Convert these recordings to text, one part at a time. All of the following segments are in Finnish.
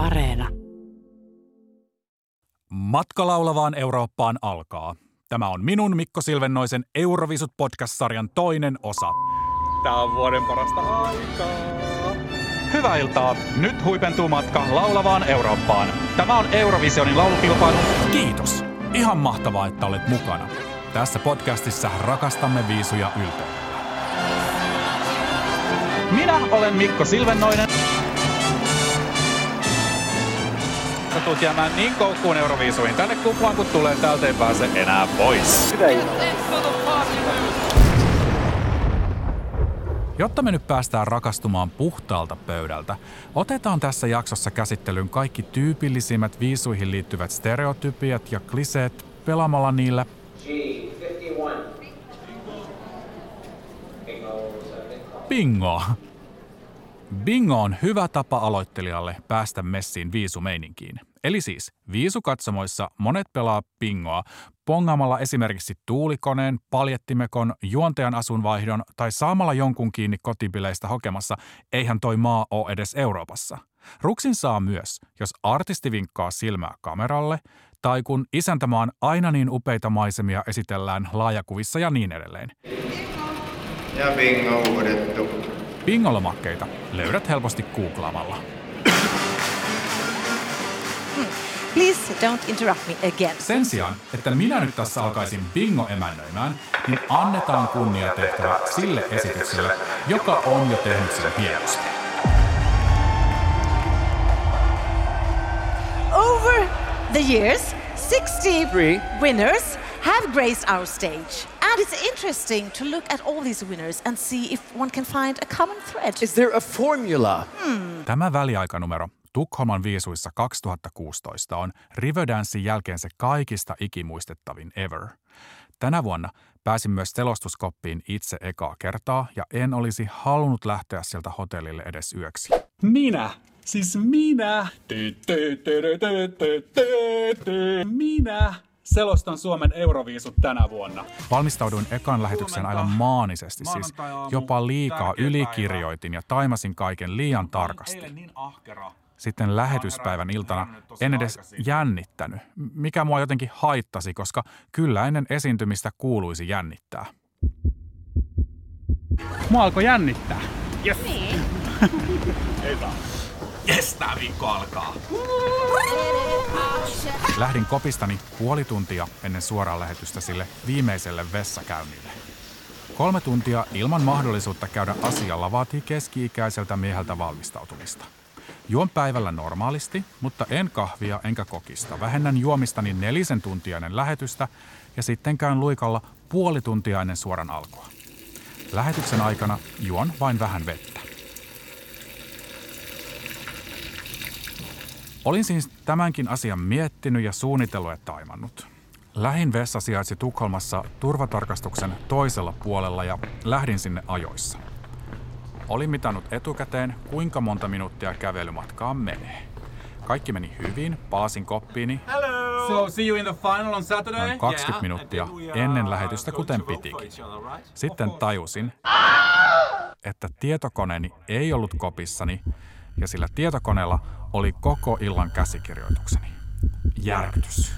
Areena. Matka laulavaan Eurooppaan alkaa. Tämä on minun Mikko Silvennoisen Eurovisut podcast-sarjan toinen osa. Tämä on vuoden parasta aikaa. Hyvää iltaa. Nyt huipentuu matka laulavaan Eurooppaan. Tämä on Eurovisionin laulukilpailu. Kiitos. Ihan mahtavaa, että olet mukana. Tässä podcastissa rakastamme viisuja ylpeydellä. Minä olen Mikko Silvennoinen. Sä tulet jäämään niin koukkuun Euroviisuihin tänne kuplaan, kun tulee täältä ei pääse enää pois. Jotta me nyt päästään rakastumaan puhtaalta pöydältä, otetaan tässä jaksossa käsittelyyn kaikki tyypillisimmät viisuihin liittyvät stereotypiat ja kliseet pelaamalla niillä Bingo! Bingo on hyvä tapa aloittelijalle päästä messiin viisumeininkiin. Eli siis viisukatsomoissa monet pelaa bingoa pongaamalla esimerkiksi tuulikoneen, paljettimekon, juontajan asunvaihdon tai saamalla jonkun kiinni kotibileistä hokemassa eihän toi maa ole edes Euroopassa. Ruksin saa myös, jos artisti vinkkaa silmää kameralle tai kun isäntämaan aina niin upeita maisemia esitellään laajakuvissa ja niin edelleen. Ja bingo uudettu. Bingolomakkeita löydät helposti googlaamalla. Please don't interrupt me again. Sen sijaan, että minä nyt tässä alkaisin bingo emännöimään, niin annetaan kunnia tehtävä sille esitykselle, joka on jo tehnyt sen hienosti. Over the years, 63 winners have graced our stage. And it's interesting to look at all these winners and see if one can find a common thread. Is there a formula? Hmm. Tämä väliaikanumero Tukholman viisuissa 2016 on Riverdancein jälkeen se kaikista ikimuistettavin ever. Tänä vuonna pääsin myös selostuskoppiin itse ekaa kertaa ja en olisi halunnut lähteä sieltä hotellille edes yöksi. Minä! Siis minä! Minä! Selostan Suomen Euroviisut tänä vuonna. Valmistauduin ekan lähetyksen aivan maanisesti, siis jopa liikaa ylikirjoitin ja taimasin kaiken liian tarkasti. niin. Sitten lähetyspäivän iltana en edes jännittänyt, mikä mua jotenkin haittasi, koska kyllä ennen esiintymistä kuuluisi jännittää. Mua alkoi jännittää. Yes. Niin. Ei saa. Yes, tää viikko alkaa. Lähdin kopistani puoli tuntia ennen suoraa lähetystä sille viimeiselle vessakäynnille. Kolme tuntia ilman mahdollisuutta käydä asialla vaatii keski-ikäiseltä mieheltä valmistautumista. Juon päivällä normaalisti, mutta en kahvia enkä kokista. Vähennän juomistani nelisen tuntia ennen lähetystä ja sitten käyn luikalla puoli tuntia ennen suoran alkua. Lähetyksen aikana juon vain vähän vettä. Olin siis tämänkin asian miettinyt ja suunnitellut ja taimannut. Lähin vessa sijaitsi Tukholmassa turvatarkastuksen toisella puolella ja lähdin sinne ajoissa. Olin mitannut etukäteen, kuinka monta minuuttia kävelymatkaa menee. Kaikki meni hyvin, palasin koppiini So see you in the final on Saturday? noin 20 minuuttia ennen lähetystä, kuten pitikin. Sitten tajusin, että tietokoneeni ei ollut kopissani ja sillä tietokoneella oli koko illan käsikirjoitukseni. Järkytys.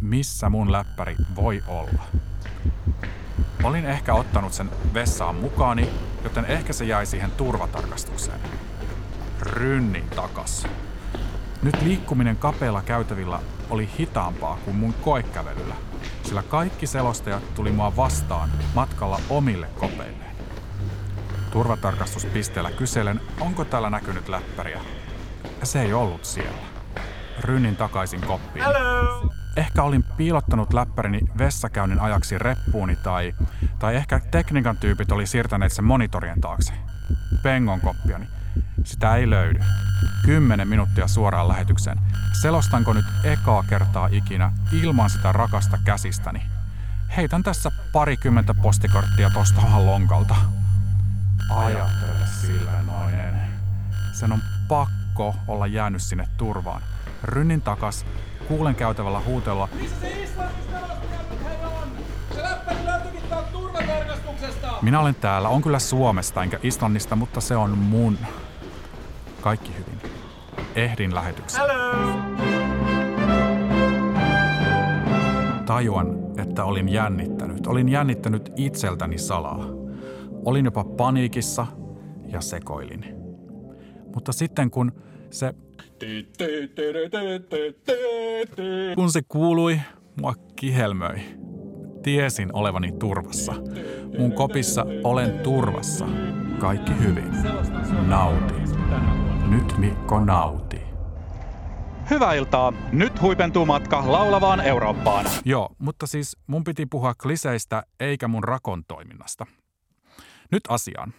Missä mun läppäri voi olla? Olin ehkä ottanut sen vessaan mukaani, joten ehkä se jäi siihen turvatarkastukseen. Rynnin takas. Nyt liikkuminen kapeilla käytävillä oli hitaampaa kuin mun koekävelyllä, sillä kaikki selostajat tuli mua vastaan matkalla omille kopeilleen. Turvatarkastuspisteellä kyselen, onko täällä näkynyt läppäriä. Ja se ei ollut siellä. Rynnin takaisin koppiin. Ehkä olin piilottanut läppärini vessakäynnin ajaksi reppuuni tai, tai ehkä tekniikan tyypit oli siirtäneet sen monitorien taakse. Pengon koppiani. Sitä ei löydy. Kymmenen minuuttia suoraan lähetykseen. Selostanko nyt ekaa kertaa ikinä ilman sitä rakasta käsistäni? Heitän tässä parikymmentä postikorttia tosta lonkalta. Ajattele sillä noinen. Sen on pakko olla jäänyt sinne turvaan. Rynnin takas, kuulen käytävällä huutelua. Minä olen täällä, on kyllä Suomesta enkä Islannista, mutta se on mun. Kaikki hyvin. ehdin lähetykseen. Tajuan, että olin jännittänyt. Olin jännittänyt itseltäni salaa. Olin jopa paniikissa ja sekoilin. Mutta sitten kun se... Kun se kuului, mua kihelmöi. Tiesin olevani turvassa. Mun kopissa olen turvassa. Kaikki hyvin. Nauti. Nyt Mikko nauti. Hyvää iltaa. Nyt huipentuu matka laulavaan Eurooppaan. Joo, mutta siis mun piti puhua kliseistä eikä mun rakon toiminnasta. Nyt asiaan.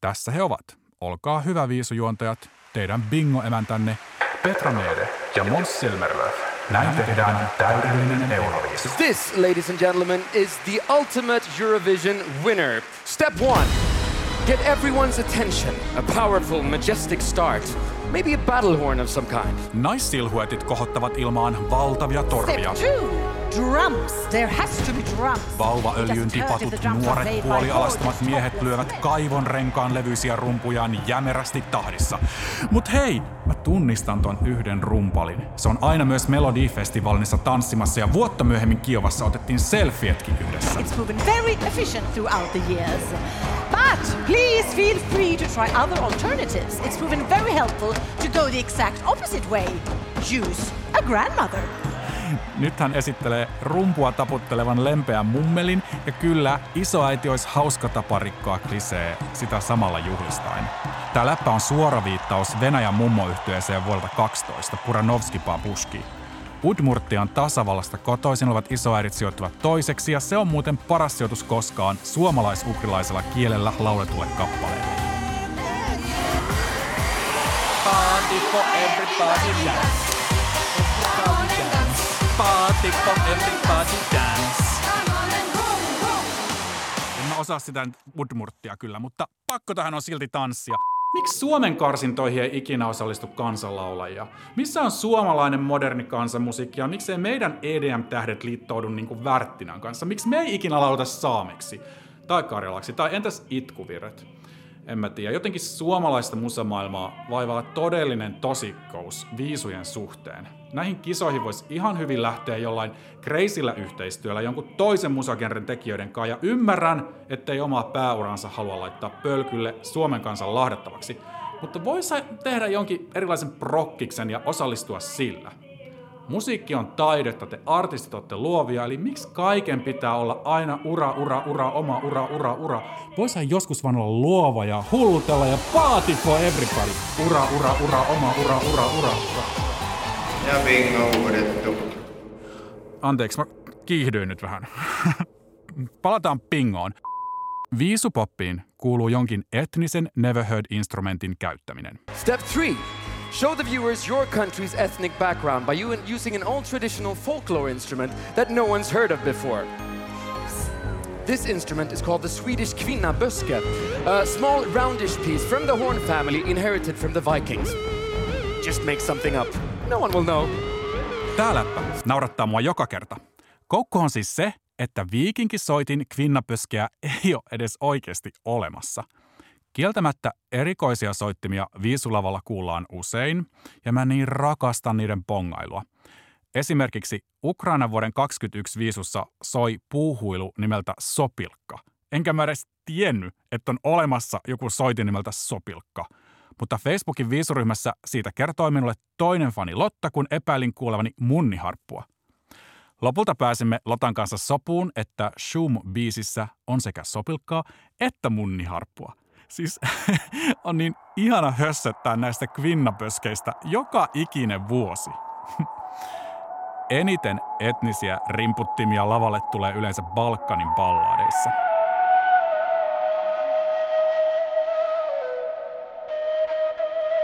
Tässä he ovat. Olkaa hyvä viisujuontajat, teidän bingo-emäntänne Petra Meede ja Mons Silmerlöf. Näin tehdään täydellinen Euroviisu. This, ladies and gentlemen, is the ultimate Eurovision winner. Step one get everyone's attention. A powerful, majestic start. Maybe a battle horn of some kind. Naissilhuetit kohottavat ilmaan valtavia torvia. Step two, drums. There has to be drums. Vauvaöljyn tipatut nuoret puolialastamat miehet lyövät kaivon renkaan levyisiä rumpujaan jämerästi tahdissa. Mut hei, mä tunnistan ton yhden rumpalin. Se on aina myös Melodi-festivaalissa tanssimassa ja vuotta myöhemmin Kiovassa otettiin selfietkin yhdessä. It's proven very efficient throughout the years. But please feel free to try other alternatives. It's proven very helpful to go the exact opposite way. Use a grandmother. Nyt hän esittelee rumpua taputtelevan lempeän mummelin ja kyllä isoäiti olisi hauska tapa rikkoa klisee sitä samalla juhlistaen. Tää läppä on suora viittaus Venäjän mummoyhtyeeseen vuodelta 12, Puranovski Babushki. Udmurtian tasavallasta kotoisin olevat isoäidit sijoittuvat toiseksi ja se on muuten paras sijoitus koskaan suomalais-ukrilaisella kielellä lauletulle kappaleelle. Party for everybody dance. Everybody everybody dance. En mä osaa sitä Udmurttia kyllä, mutta pakko tähän on silti tanssia. Miksi Suomen karsintoihin ei ikinä osallistu kansanlaulajia? Missä on suomalainen moderni kansanmusiikki ja miksei meidän EDM-tähdet liittoudu niinku Värttinän kanssa? Miksi me ei ikinä lauta saameksi? Tai karjalaksi? Tai entäs itkuvirret? En mä tiedä. Jotenkin suomalaista musamaailmaa vaivaa todellinen tosikkous viisujen suhteen. Näihin kisoihin voisi ihan hyvin lähteä jollain kreisillä yhteistyöllä jonkun toisen musagenren tekijöiden kanssa. Ja ymmärrän, ettei omaa pääuransa halua laittaa pölkylle Suomen kansan lahdattavaksi. Mutta voisi tehdä jonkin erilaisen prokkiksen ja osallistua sillä. Musiikki on taidetta, te artistit olette luovia, eli miksi kaiken pitää olla aina ura, ura, ura, oma ura, ura, ura? Voisihan joskus vaan olla luova ja hullutella ja party for everybody. Ura, ura, ura, oma ura, ura, ura, ura. Ja bingo uudettu. Anteeksi, mä kiihdyin nyt vähän. Palataan pingoon. Viisupoppiin kuuluu jonkin etnisen never heard instrumentin käyttäminen. Step three show the viewers your country's ethnic background by using an old traditional folklore instrument that no one's heard of before. This instrument is called the Swedish kvinnaböske, a small roundish piece from the horn family inherited from the Vikings. Just make something up. No one will know. Tää läppä naurattaa mua joka kerta. Koukku on siis se, että viikinkisoitin kvinnapöskeä ei ole edes oikeasti olemassa. Kieltämättä erikoisia soittimia viisulavalla kuullaan usein, ja mä niin rakastan niiden pongailua. Esimerkiksi Ukrainan vuoden 2021 viisussa soi puuhuilu nimeltä Sopilkka. Enkä mä edes tiennyt, että on olemassa joku soitin nimeltä Sopilkka. Mutta Facebookin viisuryhmässä siitä kertoi minulle toinen fani Lotta, kun epäilin kuulevani munniharppua. Lopulta pääsimme Lotan kanssa sopuun, että Shum-biisissä on sekä sopilkkaa että munniharppua. Siis on niin ihana hössöttää näistä kvinnapöskeistä joka ikinen vuosi. Eniten etnisiä rimputtimia lavalle tulee yleensä Balkanin balladeissa.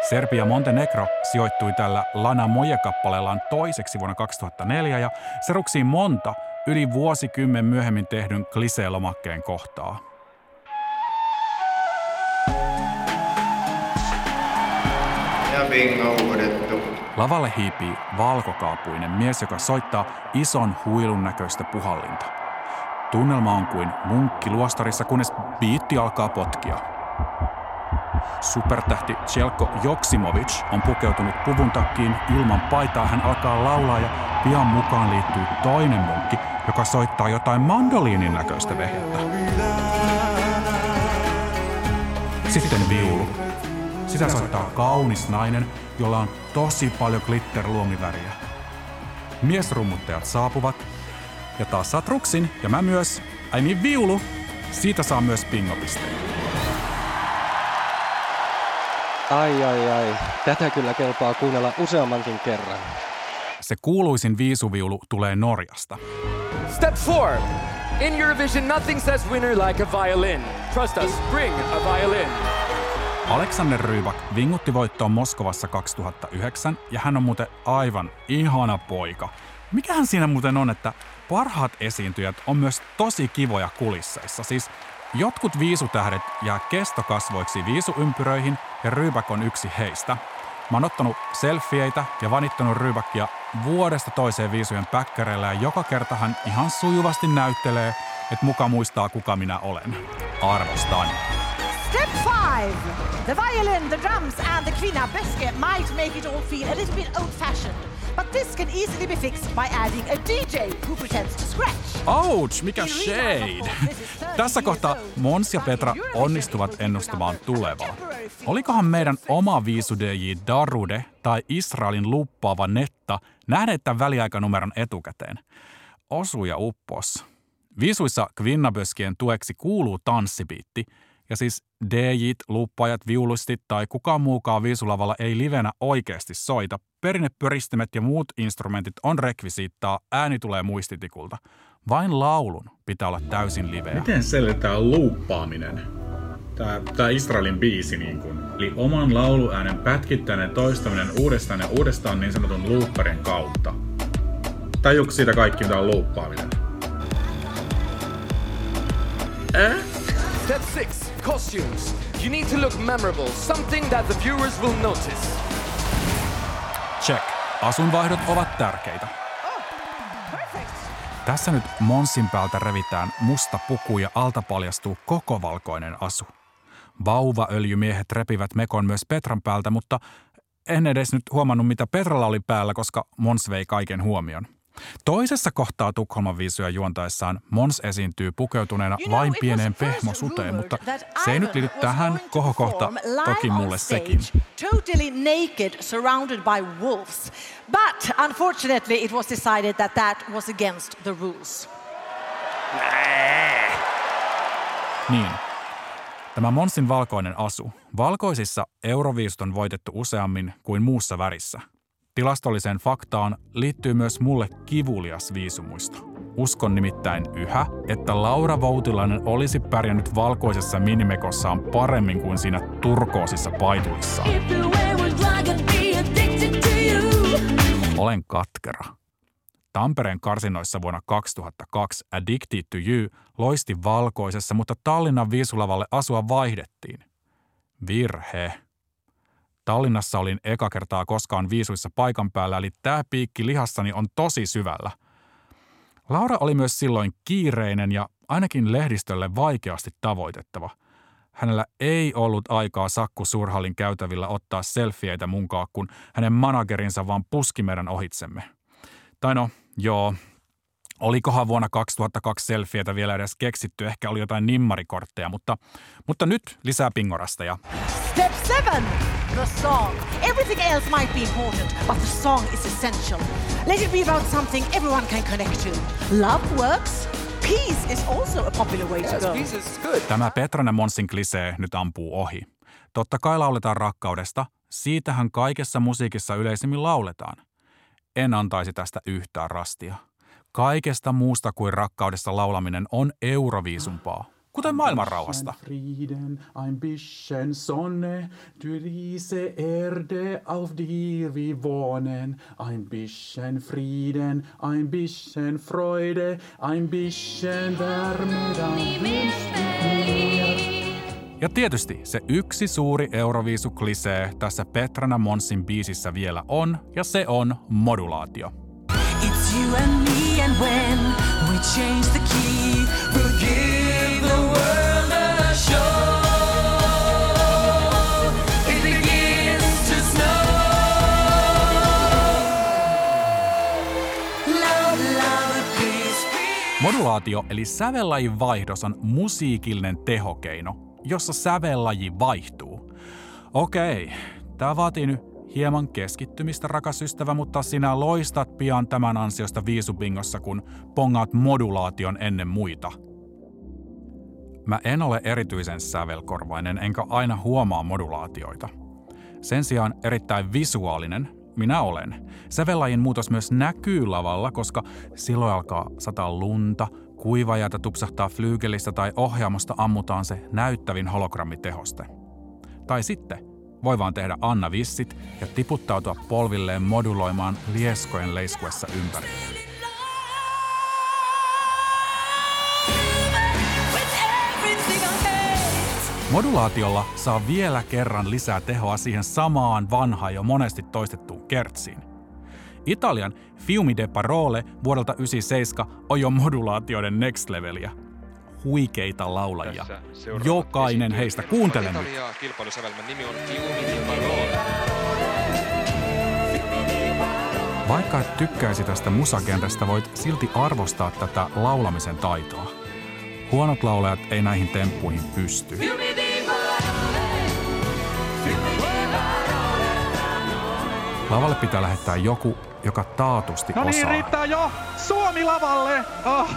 Serbia Montenegro sijoittui tällä Lana Moje-kappaleellaan toiseksi vuonna 2004 ja se ruksii monta yli vuosikymmen myöhemmin tehdyn klisee-lomakkeen kohtaa. Ja bingo uudettu. Lavalle hiipii valkokaapuinen mies, joka soittaa ison huilun näköistä puhallinta. Tunnelma on kuin munkki luostarissa, kunnes biitti alkaa potkia. Supertähti Chelko Joksimovic on pukeutunut puvun takkiin ilman paitaa. Hän alkaa laulaa ja pian mukaan liittyy toinen munkki, joka soittaa jotain mandoliinin näköistä vehjettä. Sitten viulu. Sitä soittaa kaunis nainen, jolla on tosi paljon glitterluomiväriä. Miesrummuttajat saapuvat ja taas saat ruksin ja mä myös. Ai niin viulu. Siitä saa myös pingopisteen. Ai ai ai, tätä kyllä kelpaa kuunnella useammankin kerran. Se kuuluisin viisuviulu tulee Norjasta. Step four. In Eurovision, nothing says winner like a violin. Trust us, bring a violin. Alexander Rybak vingutti voittoon Moskovassa 2009 ja hän on muuten aivan ihana poika. Mikähän siinä muuten on, että parhaat esiintyjät on myös tosi kivoja kulisseissa. Siis jotkut viisutähdet jää kestokasvoiksi viisuympyröihin ja Rybak on yksi heistä. Mä oon ottanut selfieitä ja vanittanut Rybakia vuodesta toiseen viisujen päkkäreillä ja joka kerta hän ihan sujuvasti näyttelee, että muka muistaa kuka minä olen. Arvostan. Five. The violin, the drums, and the kvinna böske might make it all feel a little bit old-fashioned. But this can easily be fixed by adding a DJ who pretends to scratch. Ouch, mikä shade! Tässä kohtaa Mons ja Petra onnistuvat ennustamaan tulevaa. Olikohan meidän oma viisu DJ Darude tai Israelin luppaava Netta nähneet tämän väliaikanumeron etukäteen? Osu ja uppos. Viisuissa Kvinnaböskien tueksi kuuluu tanssibiitti, ja siis DJt, luppajat, viulustit tai kukaan muukaan viisulavalla ei livenä oikeasti soita. Perinnepöristimet ja muut instrumentit on rekvisiittaa, ääni tulee muistitikulta. Vain laulun pitää olla täysin liveä. Miten selitetään luuppaaminen? Tää, tää Israelin biisi niin kun. Eli oman lauluäänen pätkittäinen toistaminen uudestaan ja uudestaan niin sanotun looperin kautta. Tajuuko siitä kaikki, mitä on luuppaaminen? Step six. Costumes. You need to look memorable, something that the viewers will notice. Check. Asunvaihdot ovat tärkeitä. Tässä nyt Monsin päältä revitään musta puku ja alta paljastuu koko valkoinen asu. Vauvaöljymiehet repivät mekon myös Petran päältä, mutta en edes nyt huomannut, mitä Petralla oli päällä, koska Mons vei kaiken huomion. Toisessa kohtaa Tukholman viisuja juontaessaan Mons esiintyy pukeutuneena You know, vain pieneen pehmosuteen, mutta se ei nyt liity tähän kohokohta, toki mulle sekin. Totally naked, surrounded by wolves. But unfortunately, it was decided that that was against the rules. Niin. Tämä Monsin valkoinen asu. Valkoisissa Euroviisut on voitettu useammin kuin muussa värissä. Tilastolliseen faktaan liittyy myös mulle kivulias viisumuisto. Uskon nimittäin yhä, että Laura Voutilainen olisi pärjännyt valkoisessa minimekossaan paremmin kuin siinä turkoosissa paitulissaan. Olen katkera. Tampereen karsinoissa vuonna 2002 Addicted to You loisti valkoisessa, mutta Tallinnan viisulavalle asua vaihdettiin. Virhe. Tallinnassa olin eka kertaa koskaan viisuissa paikan päällä, eli tämä piikki lihassani on tosi syvällä. Laura oli myös silloin kiireinen ja ainakin lehdistölle vaikeasti tavoitettava. Hänellä ei ollut aikaa Sakku Suurhallin käytävillä ottaa selfieitä munkaan, kun hänen managerinsa vaan puski meidän ohitsemme. Tai no, joo, olikohan vuonna 2002 selfieitä vielä edes keksitty, ehkä oli jotain nimmarikortteja, mutta, mutta nyt lisää pingorasta ja Step seven, the song. Everything else might be important, but the song is essential. Let it be about something everyone can connect to. Love works. Peace is also a popular way to go. peace is good. Tämä Petranen Monsin klisee nyt ampuu ohi. Totta kai lauletaan rakkaudesta, siitähän kaikessa musiikissa yleisimmin lauletaan. En antaisi tästä yhtään rastia. Kaikesta muusta kuin rakkaudesta laulaminen on euroviisumpaa, kuten maailmanrauhasta. Frieden, ein bisschen Sonne, du diese Erde, auf der wir wohnen. Ein bisschen Frieden, ein bisschen Freude, ein bisschen Wärme, dann wünsch ich mir. Ja tietysti se yksi suuri euroviisu klisee tässä Petrana Monsin biisissä vielä on, ja se on modulaatio. It's you and me, And when we change the key, we'll give the world a show. It begins to snow. Loud, loud, please, please. Modulaatio eli sävellajin vaihdos on musiikillinen tehokeino, jossa sävellaji vaihtuu. Okei, tämä vaatii nyt hieman keskittymistä, rakas ystävä, mutta sinä loistat pian tämän ansiosta viisubingossa, kun pongaat modulaation ennen muita. Mä en ole erityisen sävelkorvainen, enkä aina huomaa modulaatioita. Sen sijaan erittäin visuaalinen minä olen. Sävellajin muutos myös näkyy lavalla, koska silloin alkaa sataa lunta, kuivajata tupsahtaa flyygelistä tai ohjaamosta ammutaan se näyttävin hologrammitehoste. Tai sitten voi vaan tehdä Anna Vissit ja tiputtautua polvilleen moduloimaan lieskojen leiskuessa ympäri. Modulaatiolla saa vielä kerran lisää tehoa siihen samaan vanhaan jo monesti toistettuun kertsiin. Italian Fiumi de Parole vuodelta 1997 on jo modulaatioiden next levelia. Huikeita laulajia. Jokainen heistä kuuntele nyt. Vaikka et tykkäisi tästä musagenrestä, voit silti arvostaa tätä laulamisen taitoa. Huonot laulajat ei näihin temppuihin pysty. Lavalle pitää lähettää joku, joka taatusti No niin, osaa. riittää jo! Suomi lavalle! Oh.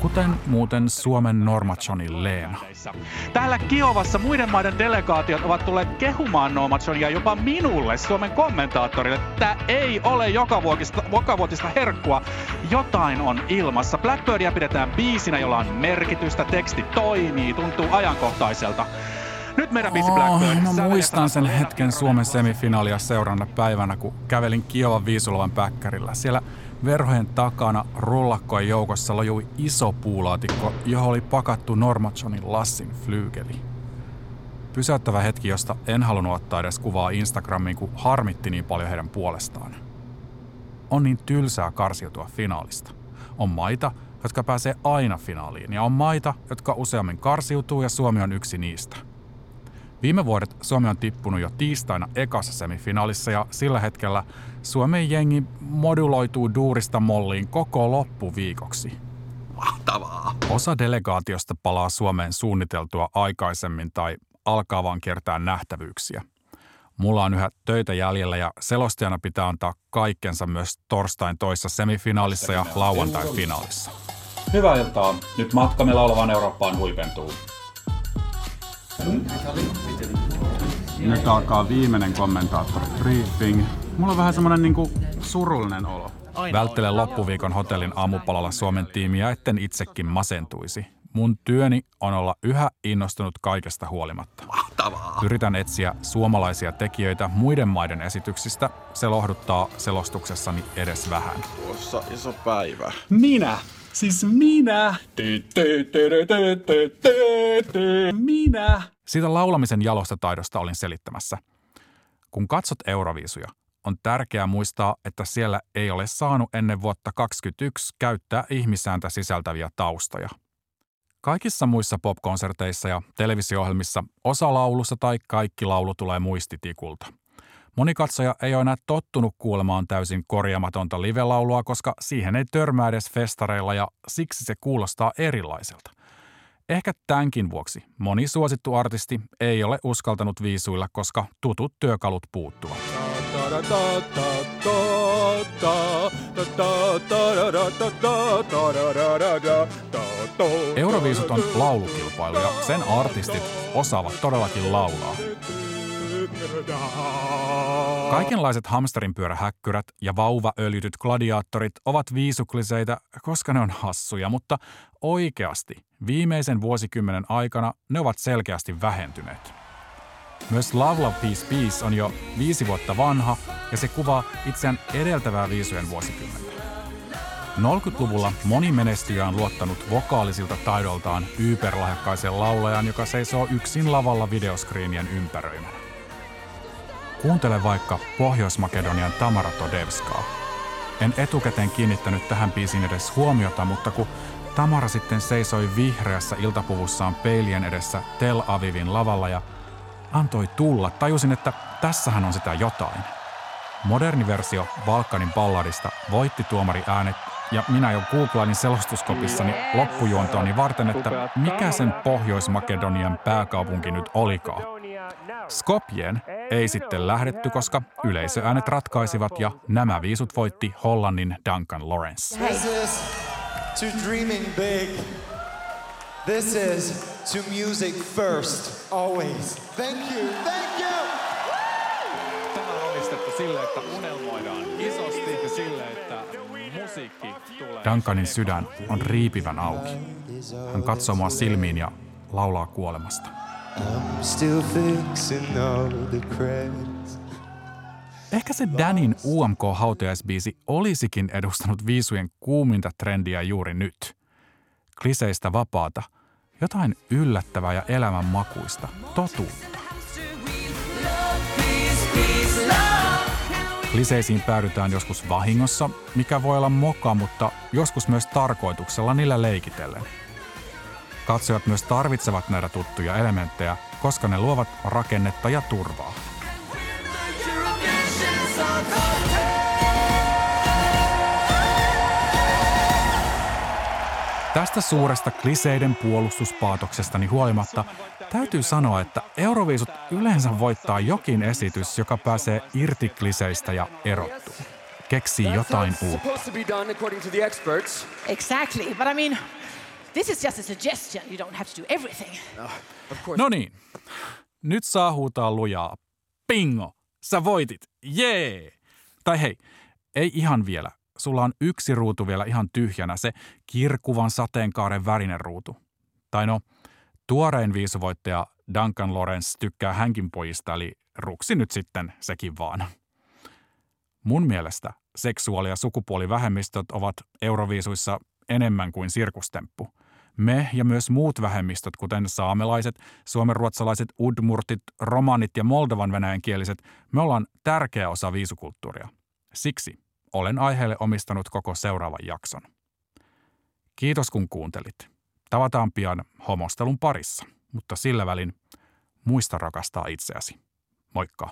Kuten muuten Suomen Normachonin Leena. Täällä Kiovassa muiden maiden delegaatiot ovat tulleet kehumaan Nomachonia jopa minulle, Suomen kommentaattorille. Tämä ei ole jokavuotista, jokavuotista herkkua. Jotain on ilmassa. Blackbirdia pidetään biisinä, jolla on merkitystä, teksti toimii, tuntuu ajankohtaiselta. Nyt meidän biisi Blackbird. Oh, no muistan sen hetken. Suomen semifinaalia seurana päivänä, kun kävelin Kiovan viisulavan päkkärillä. Siellä verhojen takana rullakkojen joukossa lojui iso puulaatikko, johon oli pakattu Normachonin Lassin flyygeli. Pysäyttävä hetki, josta en halunnut ottaa edes kuvaa Instagramiin, kun harmitti niin paljon heidän puolestaan. On niin tylsää karsiutua finaalista. On maita, jotka pääsee aina finaaliin, ja on maita, jotka useammin karsiutuu, ja Suomi on yksi niistä. Viime vuodet Suomi on tippunut jo tiistaina ekassa semifinaalissa ja sillä hetkellä Suomen jengi moduloituu duurista molliin koko loppuviikoksi. Mahtavaa! Osa delegaatiosta palaa Suomeen suunniteltua aikaisemmin tai alkaa vaan kiertää nähtävyyksiä. Mulla on yhä töitä jäljellä ja selostajana pitää antaa kaikkensa myös torstain toissa semifinaalissa ja lauantain finaalissa. Hyvää iltaa. Nyt matkamme laulavaan Eurooppaan huipentuu. Nyt alkaa viimeinen kommentaattori briefing. Mulla on vähän semmonen niinku surullinen olo. Välttelen loppuviikon hotellin aamupalalla Suomen tiimiä, etten itsekin masentuisi. Mun työni on olla yhä innostunut kaikesta huolimatta. Mahtavaa! Yritän etsiä suomalaisia tekijöitä muiden maiden esityksistä. Se lohduttaa selostuksessani edes vähän. Tuossa iso päivä. Minä! Siis minä! Minä! Siitä laulamisen jalosta taidosta olin selittämässä. Kun katsot Euroviisuja, on tärkeää muistaa, että siellä ei ole saanut ennen vuotta 2021 käyttää ihmisääntä sisältäviä taustoja. Kaikissa muissa popkonserteissa ja televisio-ohjelmissa osa laulusta tai kaikki laulu tulee muistitikulta. Moni katsoja ei ole enää tottunut kuulemaan täysin korjaamatonta live-laulua, koska siihen ei törmää edes festareilla ja siksi se kuulostaa erilaiselta. Ehkä tämänkin vuoksi moni suosittu artisti ei ole uskaltanut viisuilla, koska tutut työkalut puuttuvat. Euroviisut on laulukilpailu ja sen artistit osaavat todellakin laulaa. Kaikenlaiset hamsterinpyörähäkkyrät ja vauvaöljytyt gladiaattorit ovat viisukliseitä, koska ne on hassuja, mutta oikeasti viimeisen vuosikymmenen aikana ne ovat selkeästi vähentyneet. Myös Love Love Peace Peace on jo viisi vuotta vanha ja se kuvaa itseään edeltävää viisujen vuosikymmentä. 40-luvulla moni menestyjä on luottanut vokaalisilta taidoltaan yperlahjakkaiseen laulajan, joka seisoo yksin lavalla videoskriinien ympäröimänä. Kuuntele vaikka Pohjois-Makedonian Tamara Todevskaa. En etukäteen kiinnittänyt tähän biisiin edes huomiota, mutta kun Tamara sitten seisoi vihreässä iltapuvussaan peilien edessä Tel Avivin lavalla ja antoi tulla, tajusin, että tässähän on sitä jotain. Moderni versio Balkanin balladista voitti tuomari äänet ja minä jo googlailin selostuskopissani loppujuontooni varten, että mikä sen Pohjois-Makedonian pääkaupunki nyt olikaan. Skopjeen ei sitten lähdetty, koska yleisöäänet ratkaisivat ja nämä viisut voitti Hollannin Duncan Lawrence. This is to dreaming big. This is to music first, always. Thank you, thank you! Sille, että unelmoidaan isosti ja sille, että musiikki tulee. Duncanin sydän on riipivän auki. Hän katsoo mua silmiin ja laulaa kuolemasta. Ehkä se Danin UMK-hautajaisbiisi olisikin edustanut viisujen kuuminta trendiä juuri nyt. Kliseistä vapaata, jotain yllättävää ja elämänmakuista, totuutta. Kliseisiin päädytään joskus vahingossa, mikä voi olla moka, mutta joskus myös tarkoituksella niillä leikitellen. Katsojat myös tarvitsevat näitä tuttuja elementtejä, koska ne luovat rakennetta ja turvaa. Tästä suuresta kliseiden puolustuspaatoksestani huolimatta täytyy sanoa, että Euroviisut yleensä voittaa jokin esitys, joka pääsee irti kliseistä ja erottuu. Keksii jotain uutta. Exactly, but I mean, this is just a suggestion. You don't have to do everything. Of course. No niin, nyt saa huutaa lujaa. Bingo! Sä voitit! Jee! Tai hei, ei ihan vielä. Sulla on yksi ruutu vielä ihan tyhjänä, se kirkuvan sateenkaaren värinen ruutu. Tai no, tuorein viisuvoittaja Duncan Lawrence tykkää hänkin pojista, eli ruksi nyt sitten sekin vaan. Mun mielestä seksuaali- ja sukupuolivähemmistöt ovat euroviisuissa enemmän kuin sirkustemppu. Me ja myös muut vähemmistöt, kuten saamelaiset, suomenruotsalaiset, udmurtit, romanit ja moldovan venäjänkieliset, me ollaan tärkeä osa viisukulttuuria. Siksi olen aiheelle omistanut koko seuraavan jakson. Kiitos kun kuuntelit. Tavataan pian homostelun parissa, mutta sillä välin muista rakastaa itseäsi. Moikka!